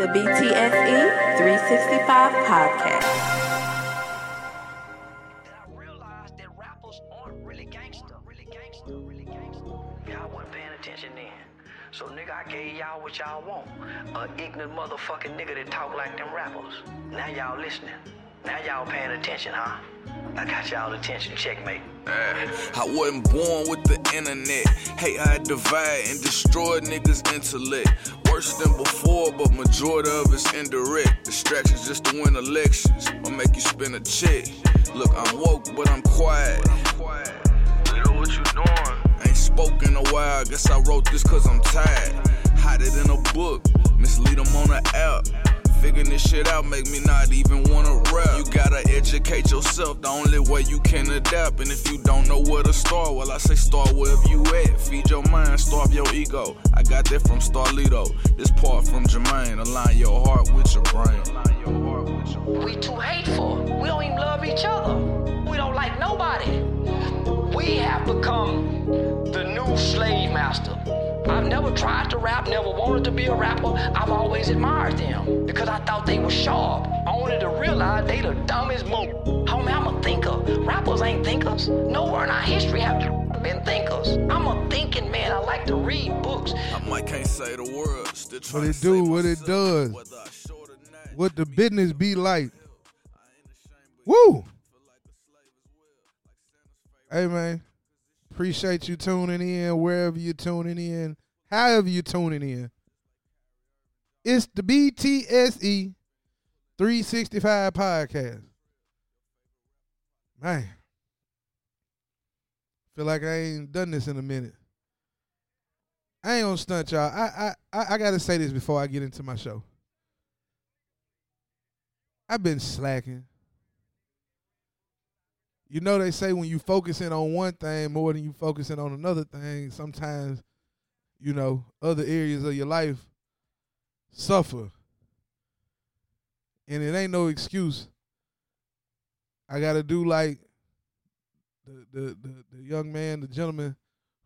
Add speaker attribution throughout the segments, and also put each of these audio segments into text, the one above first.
Speaker 1: The BTSE 365 Podcast.
Speaker 2: I realized that rappers aren't really gangster, really gangster, really gangster. Y'all wasn't paying attention then. So nigga, I gave y'all what y'all want. A ignorant motherfucking nigga that talk like them rappers. Now y'all listening. Now y'all paying attention, huh? I got y'all attention. Checkmate.
Speaker 3: I wasn't born with the internet. Hey, I divide and destroy niggas' intellect. Worse than before, but majority of it's indirect. Distractions just to win elections or make you spend a check. Look, I'm woke, but I'm quiet. You know what you doing? Ain't spoken a while. Guess I wrote this cause I'm tired. Hide it in a book, mislead them on the app. Figuring this shit out make me not even wanna rap. You gotta educate yourself, the only way you can adapt. And if you don't know where to start, well, I say start wherever you at. Feed your mind, starve your ego. I got that from Starlito. This part from Jermaine. Align your heart with your brain.
Speaker 2: We too hateful. We don't even love each other. We don't like nobody. We have become the new slave master. I've never tried to rap, never wanted to be a rapper. I've always admired them because I thought they were sharp. I wanted to realize they the dumbest mo. Homie, I'm a thinker. Rappers ain't thinkers. Nowhere in our history have been thinkers. I'm a thinking man. I like to read books.
Speaker 3: I might can't say the word. Still trying
Speaker 4: it do, what it
Speaker 3: myself,
Speaker 4: does.
Speaker 3: whether I short or not.
Speaker 4: What the business be like. Woo! Hey man, appreciate you tuning in wherever you're tuning in, however you're tuning in. It's the BTSE 365 podcast. Man, feel like I ain't done this in a minute. I ain't gonna stunt y'all. I I I, I gotta say this before I get into my show. I've been slacking. You know they say when you focusing on one thing more than you focusing on another thing, sometimes, you know, other areas of your life suffer. And it ain't no excuse. I gotta do like the the the, the young man, the gentleman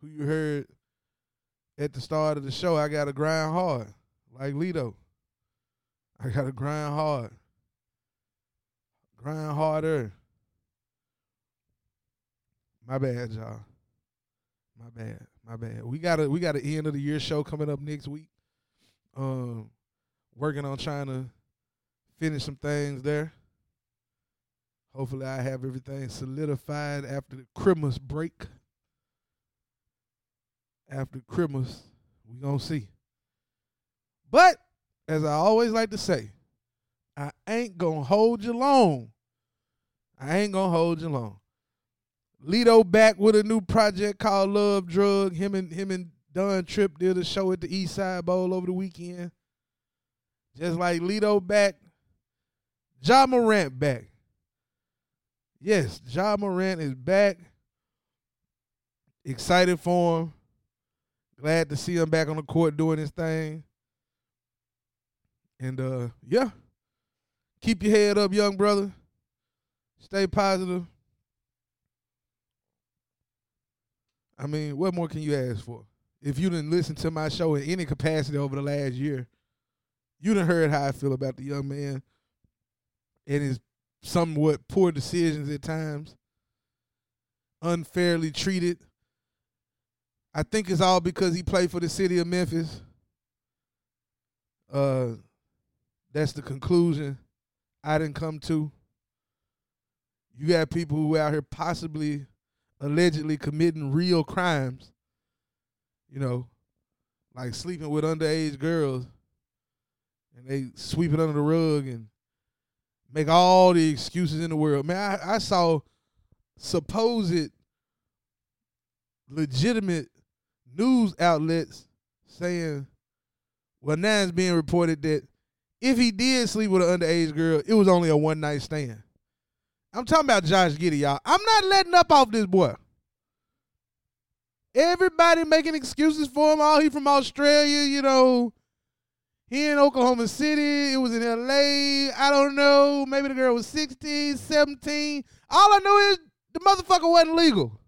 Speaker 4: who you heard at the start of the show, I gotta grind hard. Like Lito. I gotta grind hard. Grind harder. My bad, y'all. My bad. My bad. We got a we got an end of the year show coming up next week. Um, working on trying to finish some things there. Hopefully, I have everything solidified after the Christmas break. After Christmas, we gonna see. But as I always like to say, I ain't gonna hold you long. I ain't gonna hold you long. Lito back with a new project called Love Drug. Him and him and Don Trip did a show at the East Side Bowl over the weekend. Just like Lito back, Ja Morant back. Yes, Ja Morant is back. Excited for him. Glad to see him back on the court doing his thing. And uh yeah. Keep your head up, young brother. Stay positive. I mean, what more can you ask for? If you didn't listen to my show in any capacity over the last year, you done heard how I feel about the young man and his somewhat poor decisions at times, unfairly treated. I think it's all because he played for the city of Memphis. Uh, that's the conclusion I didn't come to. You got people who out here possibly allegedly committing real crimes, you know, like sleeping with underage girls, and they sweep it under the rug and make all the excuses in the world. Man, I, I saw supposed legitimate news outlets saying, well, now it's being reported that if he did sleep with an underage girl, it was only a one night stand. I'm talking about Josh Giddey, y'all. I'm not letting up off this boy. Everybody making excuses for him. Oh, he from Australia, you know. He in Oklahoma City. It was in LA. I don't know. Maybe the girl was 16, 17. All I know is the motherfucker wasn't legal.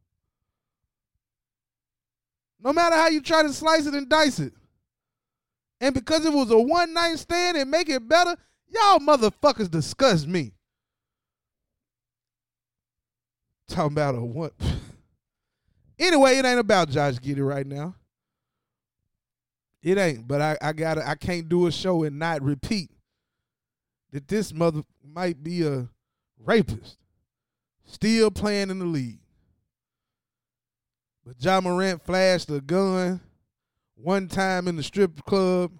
Speaker 4: No matter how you try to slice it and dice it. And because it was a one night stand and make it better, y'all motherfuckers disgust me. Talking about a what? anyway, it ain't about Josh Giddey right now. It ain't, but I, I gotta I can't do a show and not repeat that this mother might be a rapist still playing in the league. But Ja Morant flashed a gun one time in the strip club,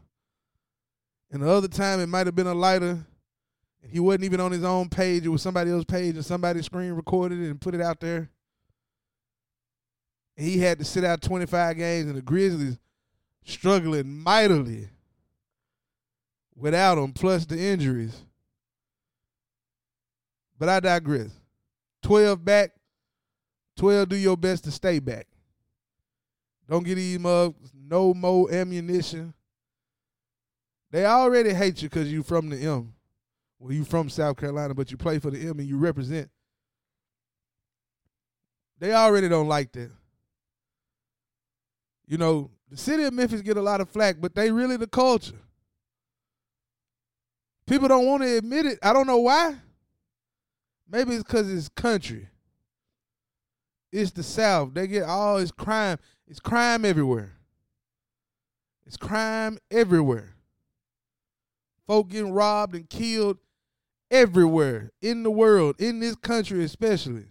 Speaker 4: and the other time it might have been a lighter, and he wasn't even on his own page. It was somebody else's page, and somebody screen recorded it and put it out there. And he had to sit out 25 games, and the Grizzlies struggling mightily without him, plus the injuries. But I digress. 12 back, 12 do your best to stay back. Don't get these mugs no more ammunition. They already hate you because you from the M. Well, you from South Carolina, but you play for the M and you represent. They already don't like that. You know, the city of Memphis get a lot of flack, but they really the culture. People don't want to admit it. I don't know why. Maybe it's because it's country. It's the South. They get all this crime. It's crime everywhere. It's crime everywhere. Folk getting robbed and killed everywhere in the world, in this country especially.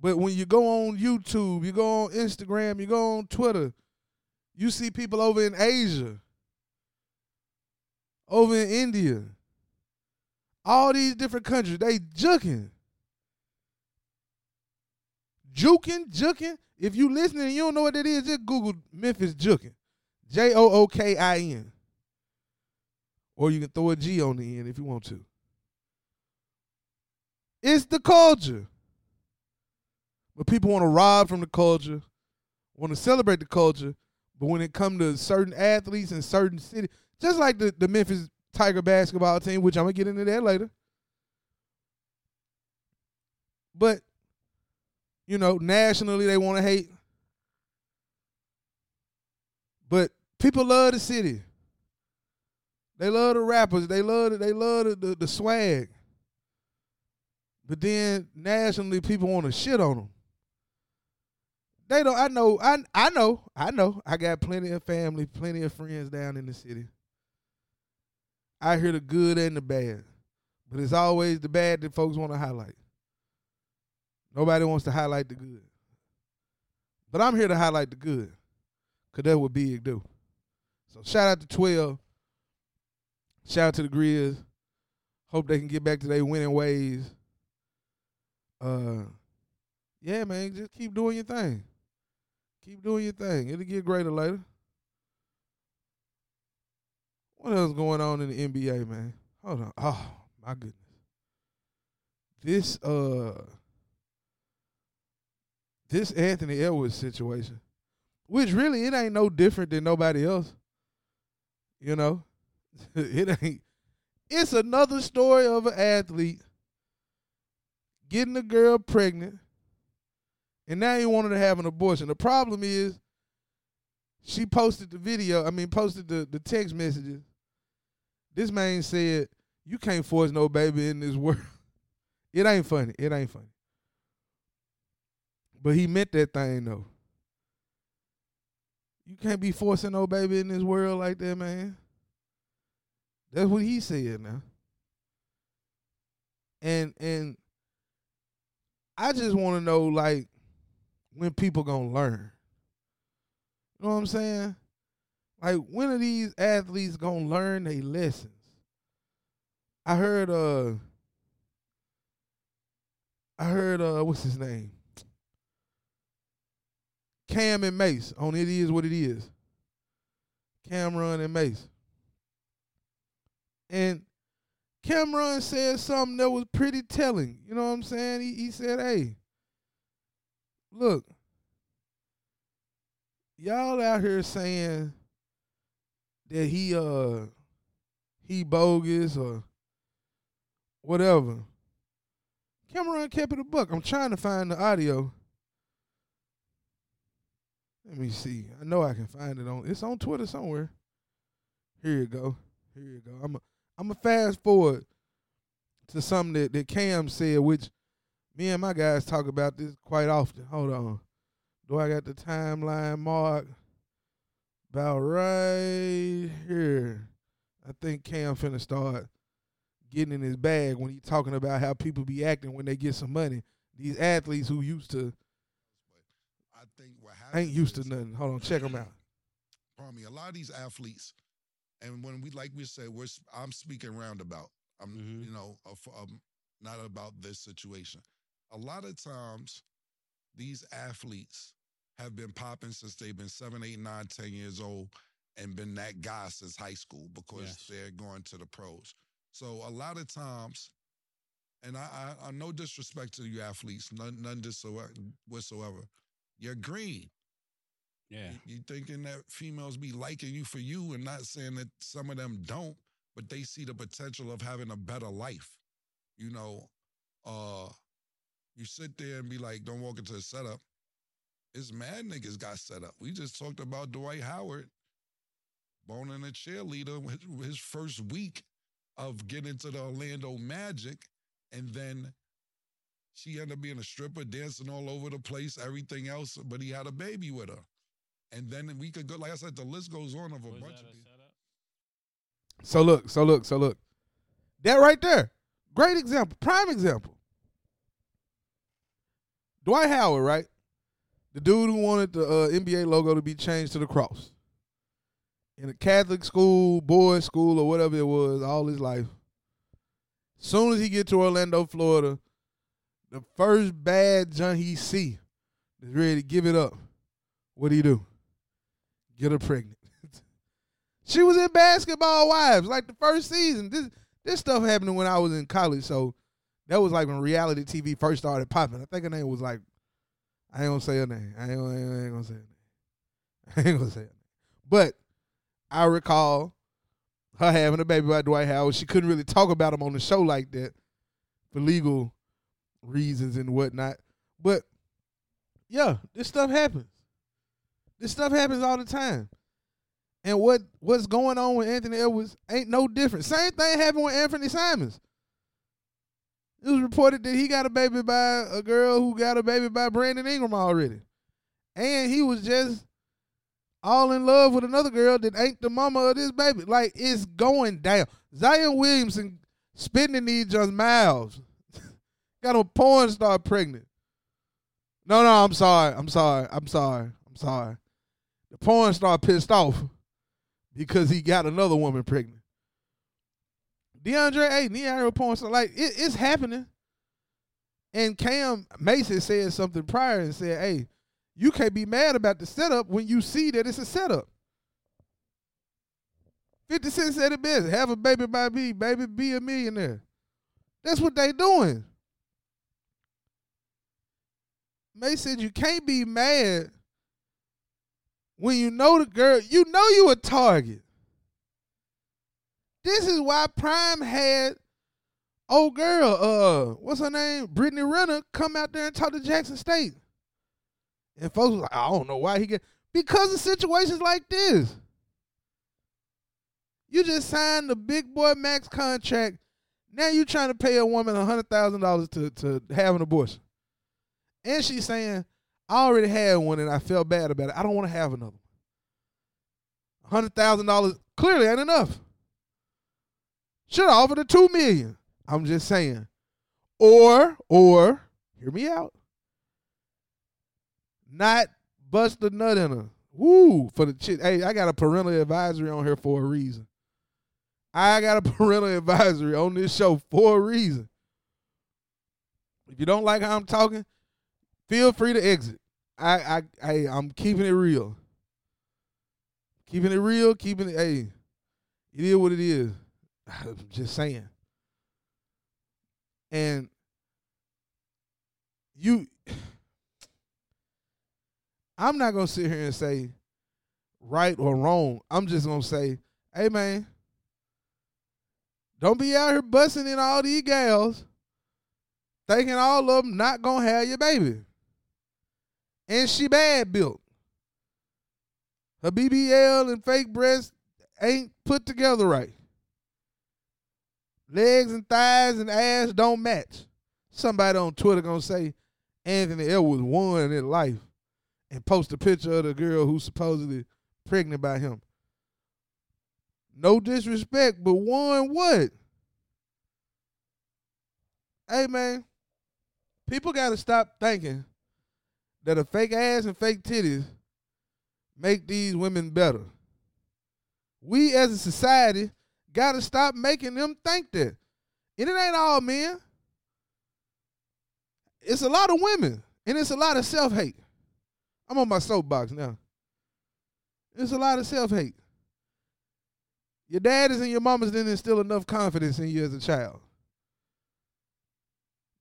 Speaker 4: But when you go on YouTube, you go on Instagram, you go on Twitter, you see people over in Asia, over in India, all these different countries, they juking. Juking, juking. If you listening and you don't know what that is, just Google Memphis juking. J O O K I N. Or you can throw a G on the end if you want to. It's the culture. But people want to rob from the culture, want to celebrate the culture, but when it comes to certain athletes in certain cities, just like the, the Memphis Tiger basketball team, which I'm gonna get into that later. But you know, nationally they want to hate. But people love the city. They love the rappers. They love it. They love the, the, the swag. But then nationally, people want to shit on them. They don't. I know. I I know. I know. I got plenty of family, plenty of friends down in the city. I hear the good and the bad, but it's always the bad that folks want to highlight. Nobody wants to highlight the good. But I'm here to highlight the good. Cause that's what Big do. So shout out to 12. Shout out to the Grizz. Hope they can get back to their winning ways. Uh yeah, man, just keep doing your thing. Keep doing your thing. It'll get greater later. What else going on in the NBA, man? Hold on. Oh, my goodness. This uh this Anthony Edwards situation, which really it ain't no different than nobody else. You know, it ain't. It's another story of an athlete getting a girl pregnant, and now he wanted to have an abortion. The problem is, she posted the video. I mean, posted the the text messages. This man said, "You can't force no baby in this world." It ain't funny. It ain't funny. But he meant that thing though. You can't be forcing no baby in this world like that, man. That's what he said now. And and I just want to know like when people gonna learn. You know what I'm saying? Like when are these athletes gonna learn their lessons? I heard uh I heard uh what's his name? Cam and Mase on It Is What It Is. Cameron and Mase. And Cameron said something that was pretty telling. You know what I'm saying? He, he said, hey, look, y'all out here saying that he uh he bogus or whatever. Cameron kept it a buck. I'm trying to find the audio. Let me see. I know I can find it on. It's on Twitter somewhere. Here you go. Here you go. I'm a, I'm a fast forward to something that, that Cam said, which me and my guys talk about this quite often. Hold on. Do I got the timeline mark? About right here. I think Cam finna start getting in his bag when he talking about how people be acting when they get some money. These athletes who used to
Speaker 5: I think what
Speaker 4: ain't used to nothing. Hold on, check them out.
Speaker 5: pardon me, a lot of these athletes, and when we like we say, we're I'm speaking roundabout. I'm
Speaker 6: Mhm.
Speaker 5: you know of, um, not about this situation. A lot of times, these athletes have been popping since they've been seven, eight, nine, ten years old, and been that guy since high school because
Speaker 6: Yes.
Speaker 5: they're going to the pros. So a lot of times, and I, I, I no disrespect to you athletes, none, none whatsoever. You're green.
Speaker 6: Yeah.
Speaker 5: You, you thinking that females be liking you for you and not saying that some of them don't, but they see the potential of having a better life. You know, uh, you sit there and be like, don't walk into the setup. It's mad niggas got set up. We just talked about Dwight Howard boning a cheerleader his first week of getting to the Orlando Magic, and then she ended up being a stripper, dancing all over the place, everything else, but he had a baby with her. And then we could go, like I said, the list goes on of a
Speaker 6: Was
Speaker 5: bunch of
Speaker 6: a
Speaker 5: these.
Speaker 4: So look, so look, so look. That right there. Great example. Prime example. Dwight Howard, right? The dude who wanted the uh, NBA logo to be changed to the cross. In a Catholic school, boys' school, or whatever it was, all his life. Soon as he get to Orlando, Florida, the first bad junk he see is ready to give it up. What do you do? Get her pregnant. She was in Basketball Wives, like the first season. This this stuff happened when I was in college, so that was like when reality TV first started popping. I think her name was like, I ain't gonna say her name. I ain't gonna, I ain't, I ain't gonna say her name. I ain't gonna say her name. But I recall her having a baby by Dwight Howard. She couldn't really talk about him on the show like that for legal reasons and whatnot. But yeah, this stuff happens. This stuff happens all the time. And what what's going on with Anthony Edwards ain't no different. Same thing happened with Anfernee Simons. It was reported that he got a baby by a girl who got a baby by Brandon Ingram already. And he was just all in love with another girl that ain't the mama of this baby. Like it's going down. Zion Williamson in each other's mouths. got a porn star pregnant. No, no, I'm sorry. I'm sorry. I'm sorry. I'm sorry. The porn star pissed off because he got another woman pregnant. DeAndre Ayton, he porn star. Like, it, it's happening. And Cam Mason said something prior and said, hey, you can't be mad about the setup when you see that it's a setup. 50 Cent said it best. Have a baby by me, baby, be a millionaire. That's what they doing. May said you can't be mad when you know the girl, you know you a target. This is why Prime had old girl, uh, what's her name? Brittany Renner come out there and talk to Jackson State. And folks was like, I don't know why he get because of situations like this. You just signed the big boy max contract. Now you trying to pay a woman hundred thousand dollars to to have an abortion. And she's saying, I already had one and I felt bad about it. I don't want to have another one. Hundred thousand dollars clearly ain't enough. Should I offer the two million. I'm just saying. Or, or, hear me out. Not bust a nut in her. Woo! For the chick. Hey, I got a parental advisory on here for a reason. I got a parental advisory on this show for a reason. If you don't like how I'm talking, feel free to exit. I I I I'm keeping it real. Keeping it real, keeping it hey. It is what it is. I'm just saying. And you I'm not gonna sit here and say right or wrong. I'm just gonna say, hey man, don't be out here busting in all these gals, thinking all of them not gonna have your baby. And she bad built. Her BBL and fake breasts ain't put together right. Legs and thighs and ass don't match. Somebody on Twitter gonna say Anthony Edwards won in life and post a picture of the girl who's supposedly pregnant by him. No disrespect, but won what? Hey man, people gotta stop thinking that a fake ass and fake titties make these women better. We as a society gotta stop making them think that. And it ain't all men. It's a lot of women, and it's a lot of self hate. I'm on my soapbox now. It's a lot of self hate. Your daddies and your mamas didn't instill enough confidence in you as a child.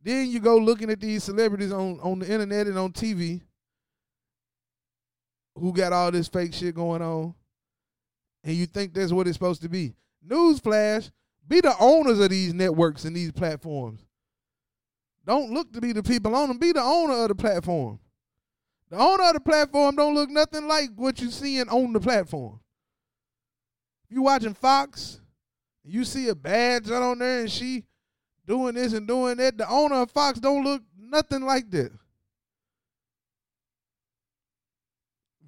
Speaker 4: Then you go looking at these celebrities on, on the internet and on TV who got all this fake shit going on, and you think that's what it's supposed to be. Newsflash, be the owners of these networks and these platforms. Don't look to be the people on them. Be the owner of the platform. The owner of the platform don't look nothing like what you seeing on the platform. You watching Fox, you see a badge on there and she doing this and doing that. The owner of Fox don't look nothing like that.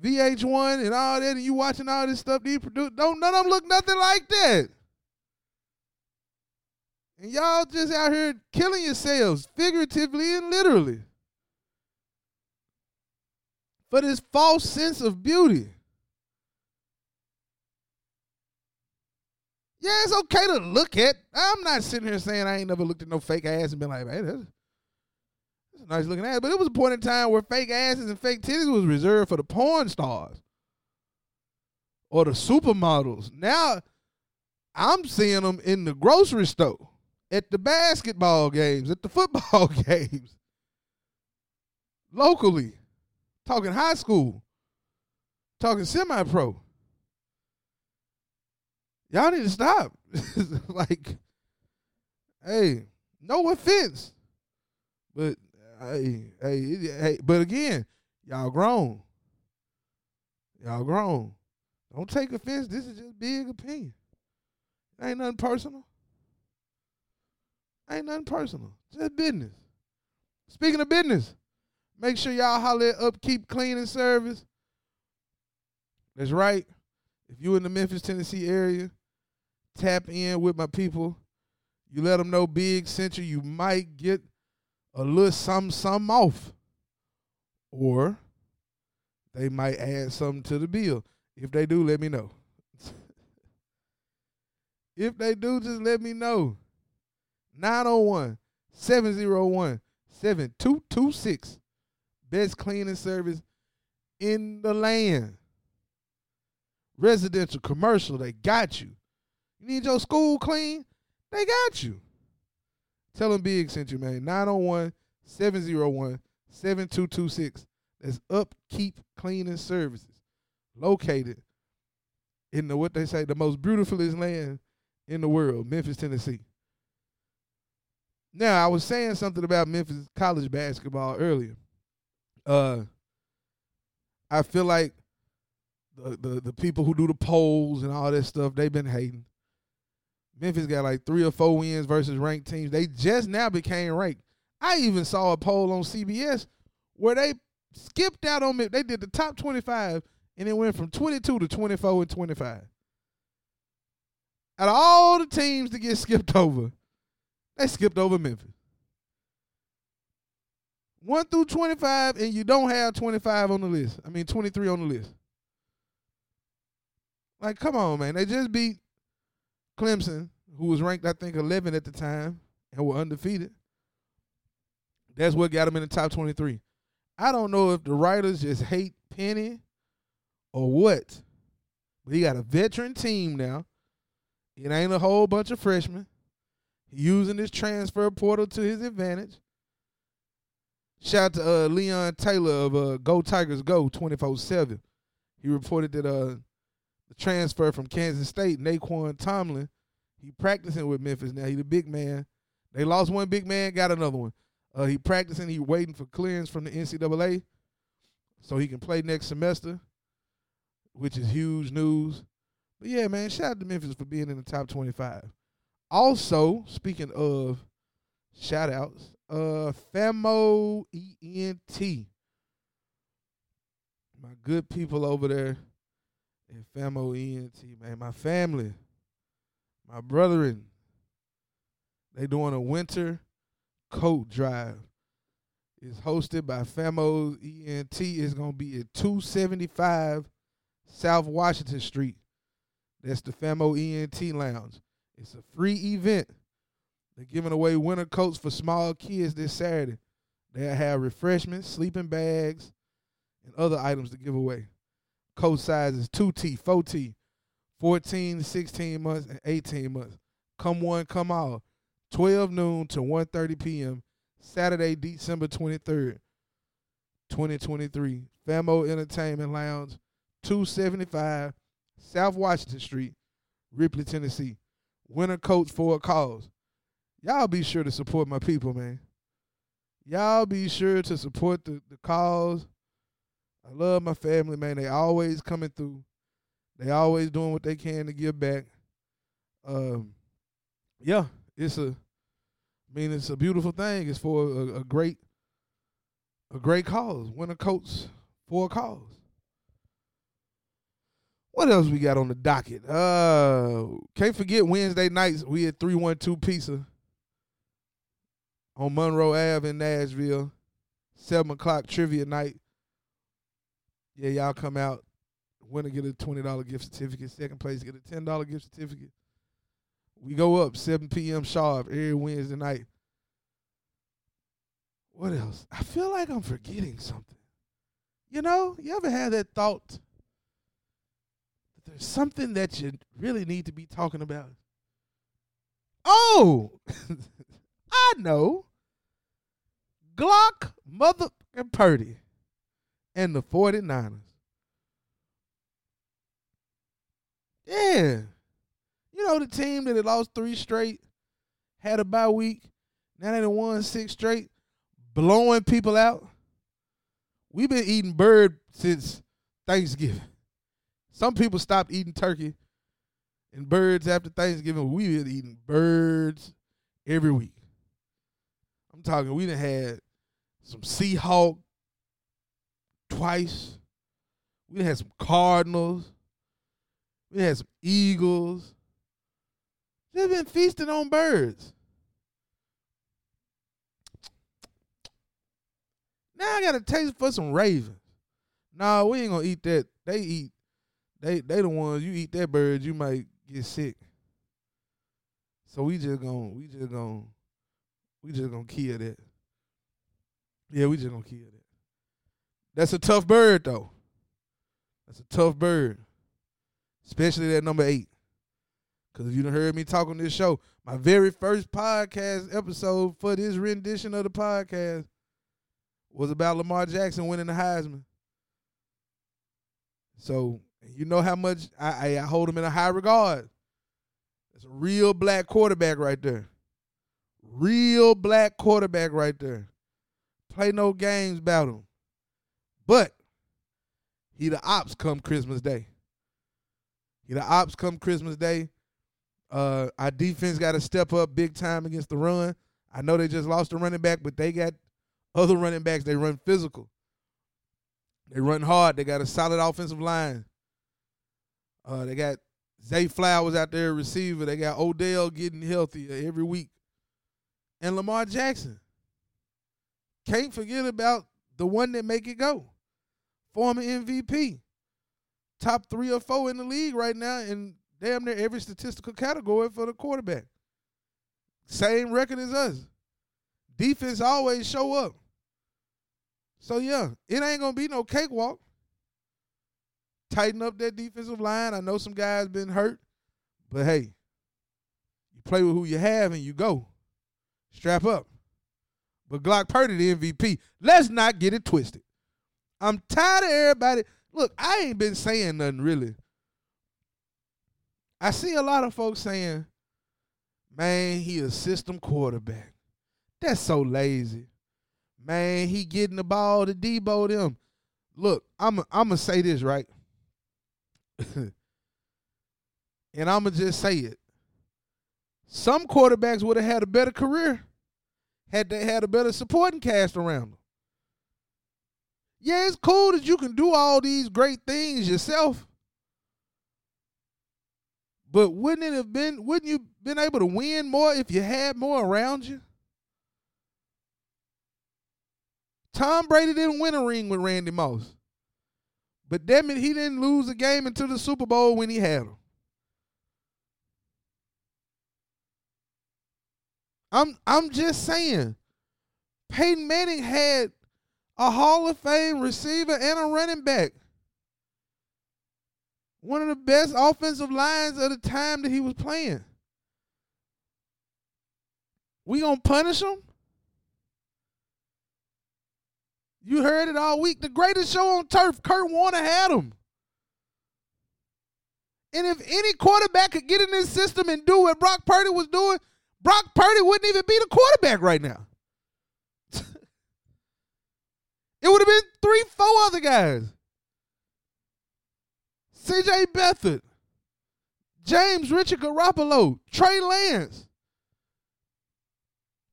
Speaker 4: VH1 and all that, and you watching all this stuff these produce, don't none of them look nothing like that. And y'all just out here killing yourselves, figuratively and literally. For this false sense of beauty. Yeah, it's okay to look at. I'm not sitting here saying I ain't never looked at no fake ass and been like, hey, that's, that's a nice looking ass. But it was a point in time where fake asses and fake titties was reserved for the porn stars or the supermodels. Now I'm seeing them in the grocery store at the basketball games, at the football games, locally, talking high school, talking semi pro. Y'all need to stop. like, hey, no offense. But hey, hey, hey, but again, y'all grown. Y'all grown. Don't take offense. This is just big opinion. Ain't nothing personal. Ain't nothing personal. Just business. Speaking of business, make sure y'all holler at Upkeep Cleaning Service. That's right. If you in the Memphis, Tennessee area, tap in with my people. You let them know Big sent you. You might get a little some some off, or they might add something to the bill. If they do, let me know. if they do, just let me know. 901 701 7226. Best cleaning service in the land. Residential, commercial, they got you. You need your school clean? They got you. Tell them Big sent you, man. 901 701 7226. That's Upkeep Cleaning Services. Located in the what they say, the most beautifulest land in the world, Memphis, Tennessee. Now, I was saying something about Memphis college basketball earlier. Uh I feel like the, the the people who do the polls and all that stuff, they've been hating. Memphis got like three or four wins versus ranked teams. They just now became ranked. I even saw a poll on CBS where they skipped out on me. They did the top 25 and it went from 22 to 24 and 25. Out of all the teams to get skipped over, they skipped over Memphis. 1 through 25, and you don't have 25 on the list. I mean, 23 on the list. Like, come on, man. They just beat Clemson, who was ranked, I think, 11 at the time and were undefeated. That's what got them in the top 23. I don't know if the writers just hate Penny or what, but he got a veteran team now. It ain't a whole bunch of freshmen. Using this transfer portal to his advantage. Shout out to uh, Leon Taylor of uh, Go Tigers Go 24 7. He reported that uh, the transfer from Kansas State, Nae'Qwan Tomlin, he practicing with Memphis now. He the big man. They lost one big man, got another one. Uh, he practicing. He waiting for clearance from the NCAA so he can play next semester, which is huge news. But yeah, man, shout out to Memphis for being in the top 25. Also, speaking of shout outs, uh Famo ENT. My good people over there in Famo man. My family, my brethren. They doing a winter coat drive. It's hosted by Famo ENT. It's gonna be at 275 South Washington Street. That's the Famo ENT Lounge. It's a free event. They're giving away winter coats for small kids this Saturday. They'll have refreshments, sleeping bags, and other items to give away. Coat sizes 2T, 4T, 14, 16 months, and 18 months. Come one, come all. 12 noon to 1.30 p.m. Saturday, December 23rd, 2023. Famo Entertainment Lounge, 275 South Washington Street, Ripley, Tennessee. Winter coats for a cause. Y'all be sure to support my people, man. Y'all be sure to support the, the cause. I love my family, man. They always coming through. They always doing what they can to give back. Um, yeah, it's a. I mean, it's a beautiful thing. It's for a, a great, a great cause. Winter coats for a cause. What else we got on the docket? Uh, can't forget Wednesday nights we had three one two pizza on Monroe Ave in Nashville. Seven o'clock trivia night. Yeah, y'all come out. Winner get a twenty dollar gift certificate. Second place get a ten dollar gift certificate. We go up seven p.m. sharp every Wednesday night. What else? I feel like I'm forgetting something. You know, you ever had that thought that there's something that you really need to be talking about? Oh, I know. Brock, mother and Purdy, and the 49ers. Yeah. You know the team that had lost three straight, had a bye week, now they won six straight, blowing people out. We've been eating bird since Thanksgiving. Some people stopped eating turkey and birds after Thanksgiving. We've been eating birds every week. I'm talking, we done had some Seahawk twice. We had some Cardinals. We had some Eagles. Just been feasting on birds. Now I got a taste for some ravens. Nah, we ain't gonna eat that. They eat. They they the ones you eat that bird, you might get sick. So we just gonna we just gonna we just gonna kill that. Yeah, we just gonna kill that. That's a tough bird though. That's a tough bird. Especially that number eight. Cause if you done heard me talk on this show, my very first podcast episode for this rendition of the podcast was about Lamar Jackson winning the Heisman. So you know how much I, I, I hold him in a high regard. It's a real black quarterback right there. Real black quarterback right there. Play no games about him. But he the ops come Christmas Day. He the ops come Christmas Day. Uh, our defense got to step up big time against the run. I know they just lost a running back, but they got other running backs. They run physical. They run hard. They got a solid offensive line. Uh, they got Zay Flowers out there, receiver. They got Odell getting healthy every week. And Lamar Jackson. Can't forget about the one that make it go. Former MVP. Top three or four in the league right now in damn near every statistical category for the quarterback. Same record as us. Defense always show up. So yeah, it ain't gonna be no cakewalk. Tighten up that defensive line. I know some guys been hurt, but hey, you play with who you have and you go. Strap up. But Brock Purdy the MVP. Let's not get it twisted. I'm tired of everybody. Look, I ain't been saying nothing really. I see a lot of folks saying, man, he a system quarterback. That's so lazy. Man, he getting the ball to Deebo them. Look, I'm I'm gonna say this right. And I'm to just say it. Some quarterbacks would have had a better career had they had a better supporting cast around them. Yeah, it's cool that you can do all these great things yourself. But wouldn't it have been wouldn't you been able to win more if you had more around you? Tom Brady didn't win a ring with Randy Moss. But damn it, he didn't lose a game until the Super Bowl when he had him. I'm I'm just saying. Peyton Manning had a Hall of Fame receiver and a running back. One of the best offensive lines of the time that he was playing. We gonna punish him? You heard it all week. The greatest show on turf, Kurt Warner had him. And if any quarterback could get in this system and do what Brock Purdy was doing, Brock Purdy wouldn't even be the quarterback right now. It would have been three, four other guys. CJ Beathard, James Richard Garoppolo, Trey Lance.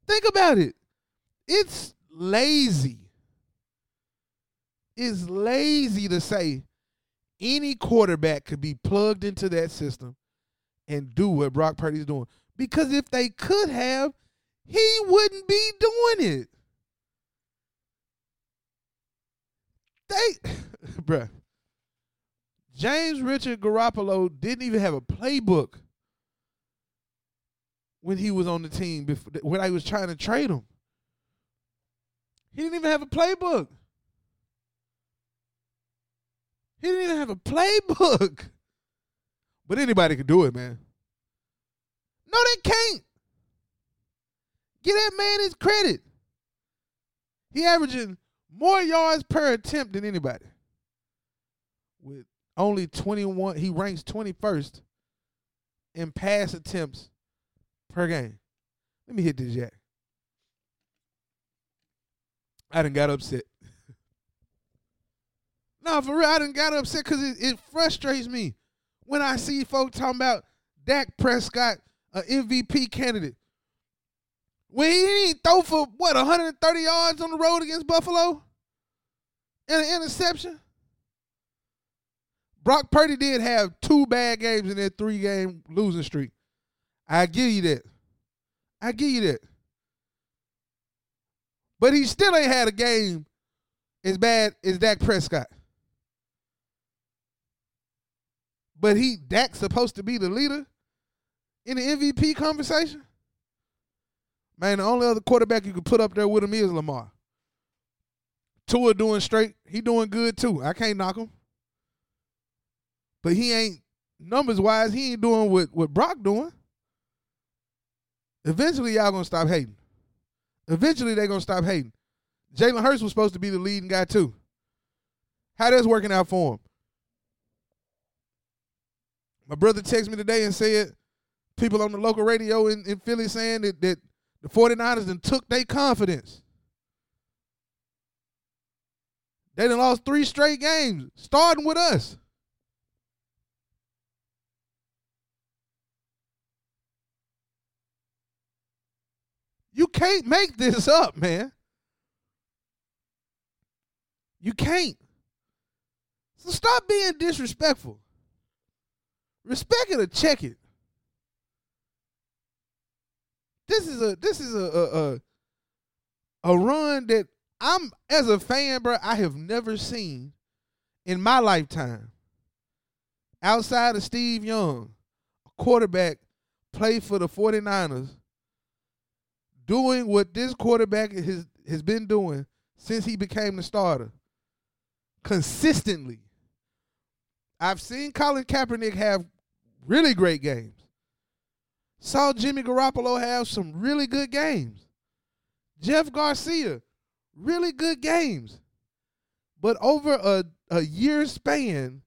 Speaker 4: Think about it. It's lazy. It's lazy to say any quarterback could be plugged into that system and do what Brock Purdy's doing. Because if they could have, he wouldn't be doing it. They, bruh. James Richard Garoppolo didn't even have a playbook when he was on the team before when I was trying to trade him. He didn't even have a playbook. He didn't even have a playbook. But anybody could do it, man. No, they can't. Give that man his credit. He averaging more yards per attempt than anybody. With only 21, he ranks 21st in pass attempts per game. Let me hit this jack. I done got upset. no, for real, I done got upset because it, it frustrates me when I see folks talking about Dak Prescott an MVP candidate. When he didn't throw for what 130 yards on the road against Buffalo and an interception. Brock Purdy did have two bad games in that three game losing streak. I give you that. I give you that. But he still ain't had a game as bad as Dak Prescott. But he Dak's supposed to be the leader in the MVP conversation? Man, the only other quarterback you could put up there with him is Lamar. Tua doing straight. He doing good too. I can't knock him. But he ain't numbers wise, he ain't doing what, what Brock doing. Eventually, y'all gonna stop hating. Eventually, they gonna stop hating. Jalen Hurts was supposed to be the leading guy too. How that's working out for him? My brother texted me today and said people on the local radio in, in Philly saying that, that the 49ers then took their confidence. They done lost three straight games, starting with us. You can't make this up, man. You can't. So stop being disrespectful. Respect it or check it. This is a this is a a, a, a run that I'm as a fan, bro. I have never seen in my lifetime outside of Steve Young, a quarterback play for the 49ers doing what this quarterback has has been doing since he became the starter consistently. I've seen Colin Kaepernick have really great games. Saw Jimmy Garoppolo have some really good games. Jeff Garcia, really good games. But over a, a year span,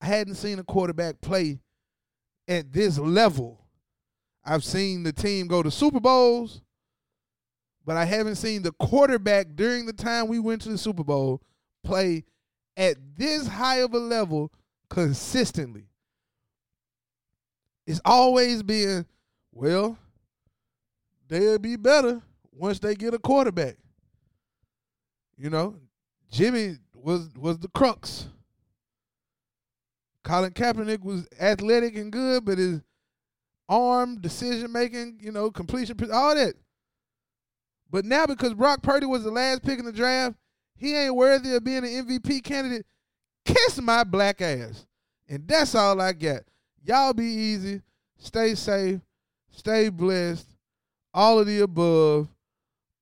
Speaker 4: I hadn't seen a quarterback play at this level. I've seen the team go to Super Bowls, but I haven't seen the quarterback during the time we went to the Super Bowl play at this high of a level consistently. It's always been, well, they'll be better once they get a quarterback. You know, Jimmy was was the crux. Colin Kaepernick was athletic and good, but his arm, decision making, you know, completion, all that. But now because Brock Purdy was the last pick in the draft, he ain't worthy of being an MVP candidate. Kiss my black ass. And that's all I got. Y'all be easy. Stay safe. Stay blessed. All of the above.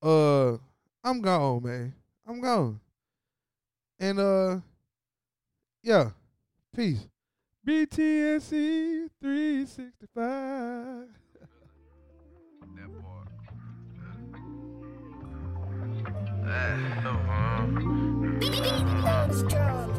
Speaker 4: Uh I'm gone, man. I'm gone. And uh yeah. Peace. BTSC 365.
Speaker 3: That part.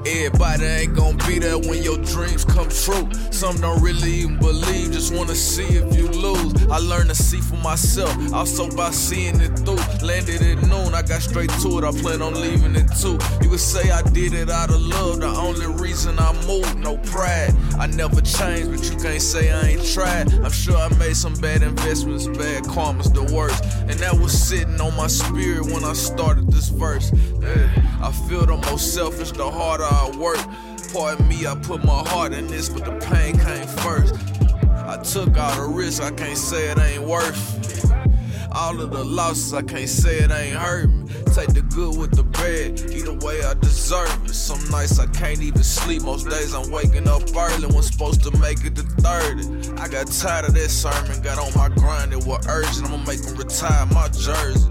Speaker 3: Everybody ain't gonna be there when your dreams come true. Some don't really even believe, just wanna see if you lose. I learned to see for myself, also by seeing it through. Landed at noon, I got straight to it, I plan on leaving it too. You could say I did it out of love, the only reason I moved, no pride. I never changed, but you can't say I ain't tried. I'm sure I made some bad investments, bad karma's the worst. And that was sitting on my spirit when I started this verse. Yeah, I feel the most selfish, the harder I work. Pardon me, I put my heart in this, but the pain came first. I took all the risks, I can't say it ain't worth it. All of the losses, I can't say it ain't hurt me. Take the good with the bad, either way I deserve it. Some nights I can't even sleep, most days I'm waking up early when supposed to make it to 30. I got tired of that sermon, got on my grind, it was urgent. I'ma make them retire my jersey.